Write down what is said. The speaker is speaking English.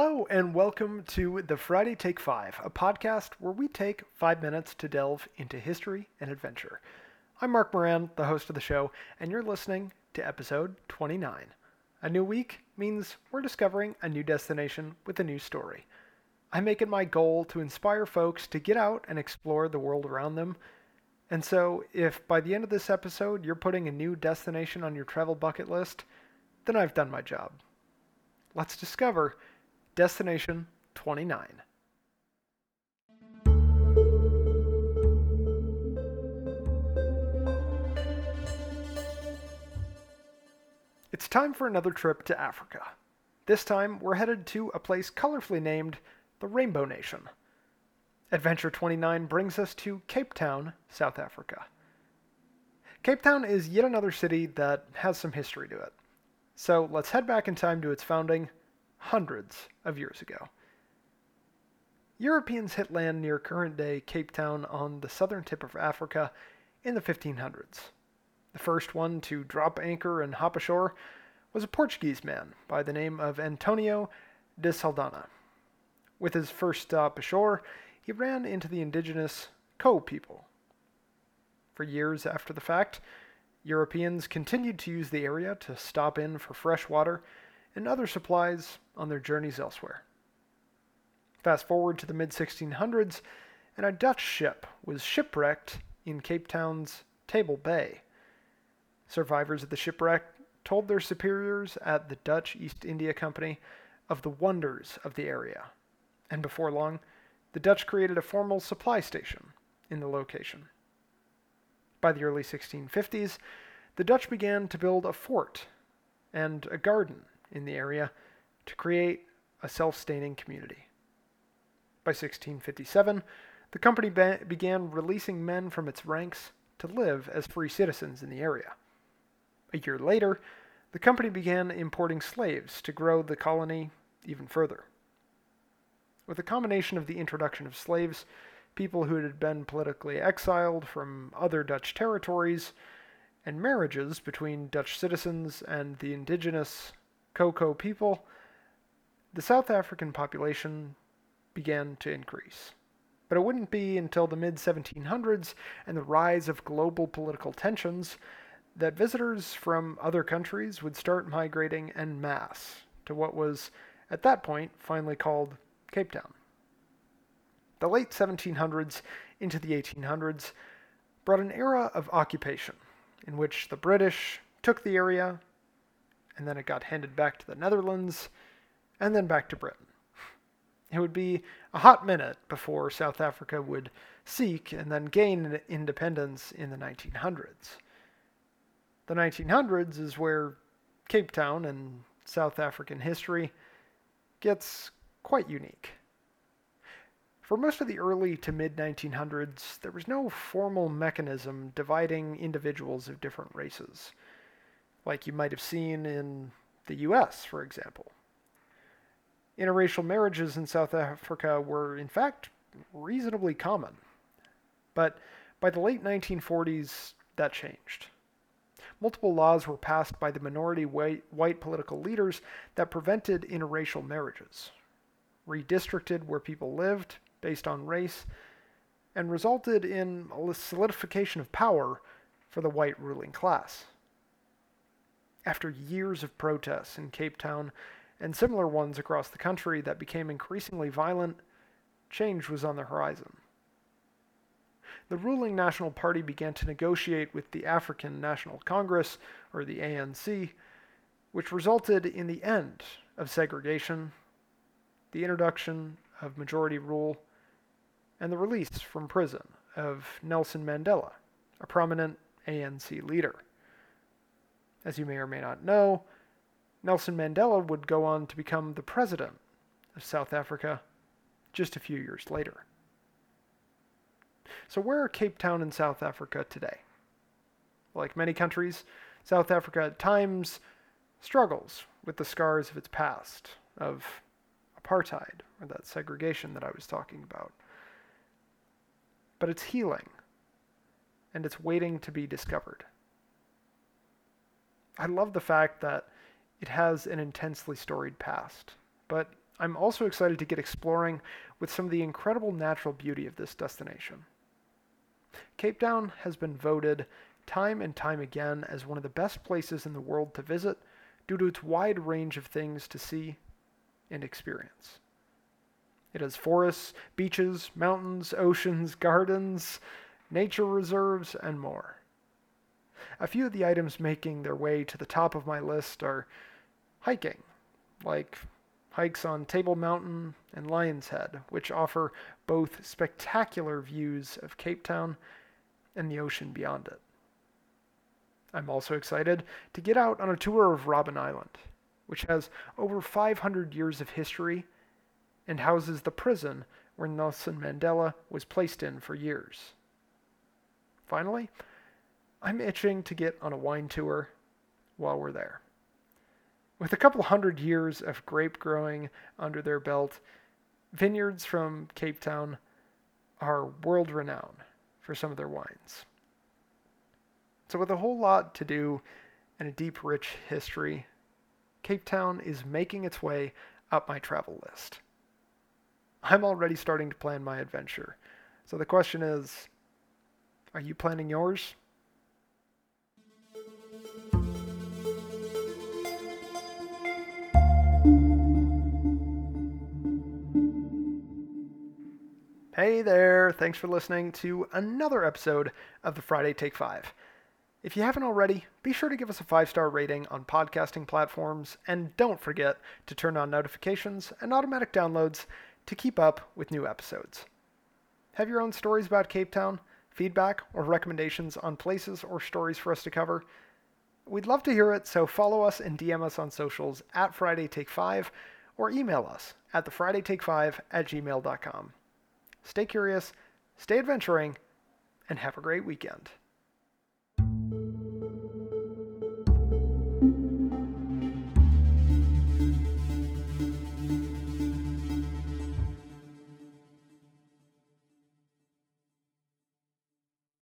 Hello, and welcome to the Friday Take 5, a podcast where we take five minutes to delve into history and adventure. I'm Mark Moran, the host of the show, and you're listening to episode 29. A new week means we're discovering a new destination with a new story. I make it my goal to inspire folks to get out and explore the world around them. And so, if by the end of this episode you're putting a new destination on your travel bucket list, then I've done my job. Let's discover Destination 29. It's time for another trip to Africa. This time, we're headed to a place colorfully named the Rainbow Nation. Adventure 29 brings us to Cape Town, South Africa. Cape Town is yet another city that has some history to it. So let's head back in time to its founding hundreds of years ago. Europeans hit land near current day Cape Town on the southern tip of Africa in the 1500s. The first one to drop anchor and hop ashore was a Portuguese man by the name of Antonio de Saldanha. With his first stop ashore, he ran into the indigenous Khoi people. For years after the fact, Europeans continued to use the area to stop in for fresh water and other supplies on their journeys elsewhere. Fast forward to the mid 1600s, and a Dutch ship was shipwrecked in Cape Town's Table Bay. Survivors of the shipwreck told their superiors at the Dutch East India Company of the wonders of the area, and before long, the Dutch created a formal supply station in the location. By the early 1650s, the Dutch began to build a fort and a garden in the area to create a self sustaining community. By 1657, the company be- began releasing men from its ranks to live as free citizens in the area. A year later, the company began importing slaves to grow the colony even further. With a combination of the introduction of slaves people who had been politically exiled from other Dutch territories, and marriages between Dutch citizens and the indigenous Khoikhoi people, the South African population began to increase. But it wouldn't be until the mid 1700s and the rise of global political tensions that visitors from other countries would start migrating en masse to what was, at that point, finally called Cape Town. The late 1700s into the 1800s brought an era of occupation in which the British took the area, and then it got handed back to the Netherlands, and then back to Britain. It would be a hot minute before South Africa would seek and then gain independence in the 1900s. The 1900s is where Cape Town and South African history gets quite unique. For most of the early to mid 1900s, there was no formal mechanism dividing individuals of different races, like you might have seen in the US, for example. Interracial marriages in South Africa were, in fact, reasonably common. But by the late 1940s, that changed. Multiple laws were passed by the minority white, white political leaders that prevented interracial marriages, redistricted where people lived, based on race and resulted in a solidification of power for the white ruling class. After years of protests in Cape Town and similar ones across the country that became increasingly violent, change was on the horizon. The ruling National Party began to negotiate with the African National Congress, or the ANC, which resulted in the end of segregation, the introduction of majority rule, and the release from prison of Nelson Mandela, a prominent ANC leader. As you may or may not know, Nelson Mandela would go on to become the president of South Africa just a few years later. So, where are Cape Town and South Africa today? Like many countries, South Africa at times struggles with the scars of its past, of apartheid, or that segregation that I was talking about but it's healing, and it's waiting to be discovered. I love the fact that it has an intensely storied past, but I'm also excited to get exploring with some of the incredible natural beauty of this destination. Cape Town has been voted time and time again as one of the best places in the world to visit due to its wide range of things to see and experience. It has forests, beaches, mountains, oceans, gardens, nature reserves, and more. A few of the items making their way to the top of my list are hiking, like hikes on Table Mountain and Lion's Head, which offer both spectacular views of Cape Town and the ocean beyond it. I'm also excited to get out on a tour of Robben Island, which has over 500 years of history and houses the prison where Nelson Mandela was placed in for years. Finally, I'm itching to get on a wine tour while we're there. With a couple hundred years of grape growing under their belt, vineyards from Cape Town are world renowned for some of their wines. So, with a whole lot to do and a deep, rich history, Cape Town is making its way up my travel list. I'm already starting to plan my adventure. So the question is are you planning yours? Hey there, thanks for listening to another episode of the Friday Take 5. If you haven't already, be sure to give us a five star rating on podcasting platforms, and don't forget to turn on notifications and automatic downloads to keep up with new episodes. Have your own stories about Cape Town, feedback, or recommendations on places or stories for us to cover? We'd love to hear it, so follow us and DM us on socials at Friday Take 5 or email us at thefridaytake5 at gmail.com. Stay curious, stay adventuring, and have a great weekend.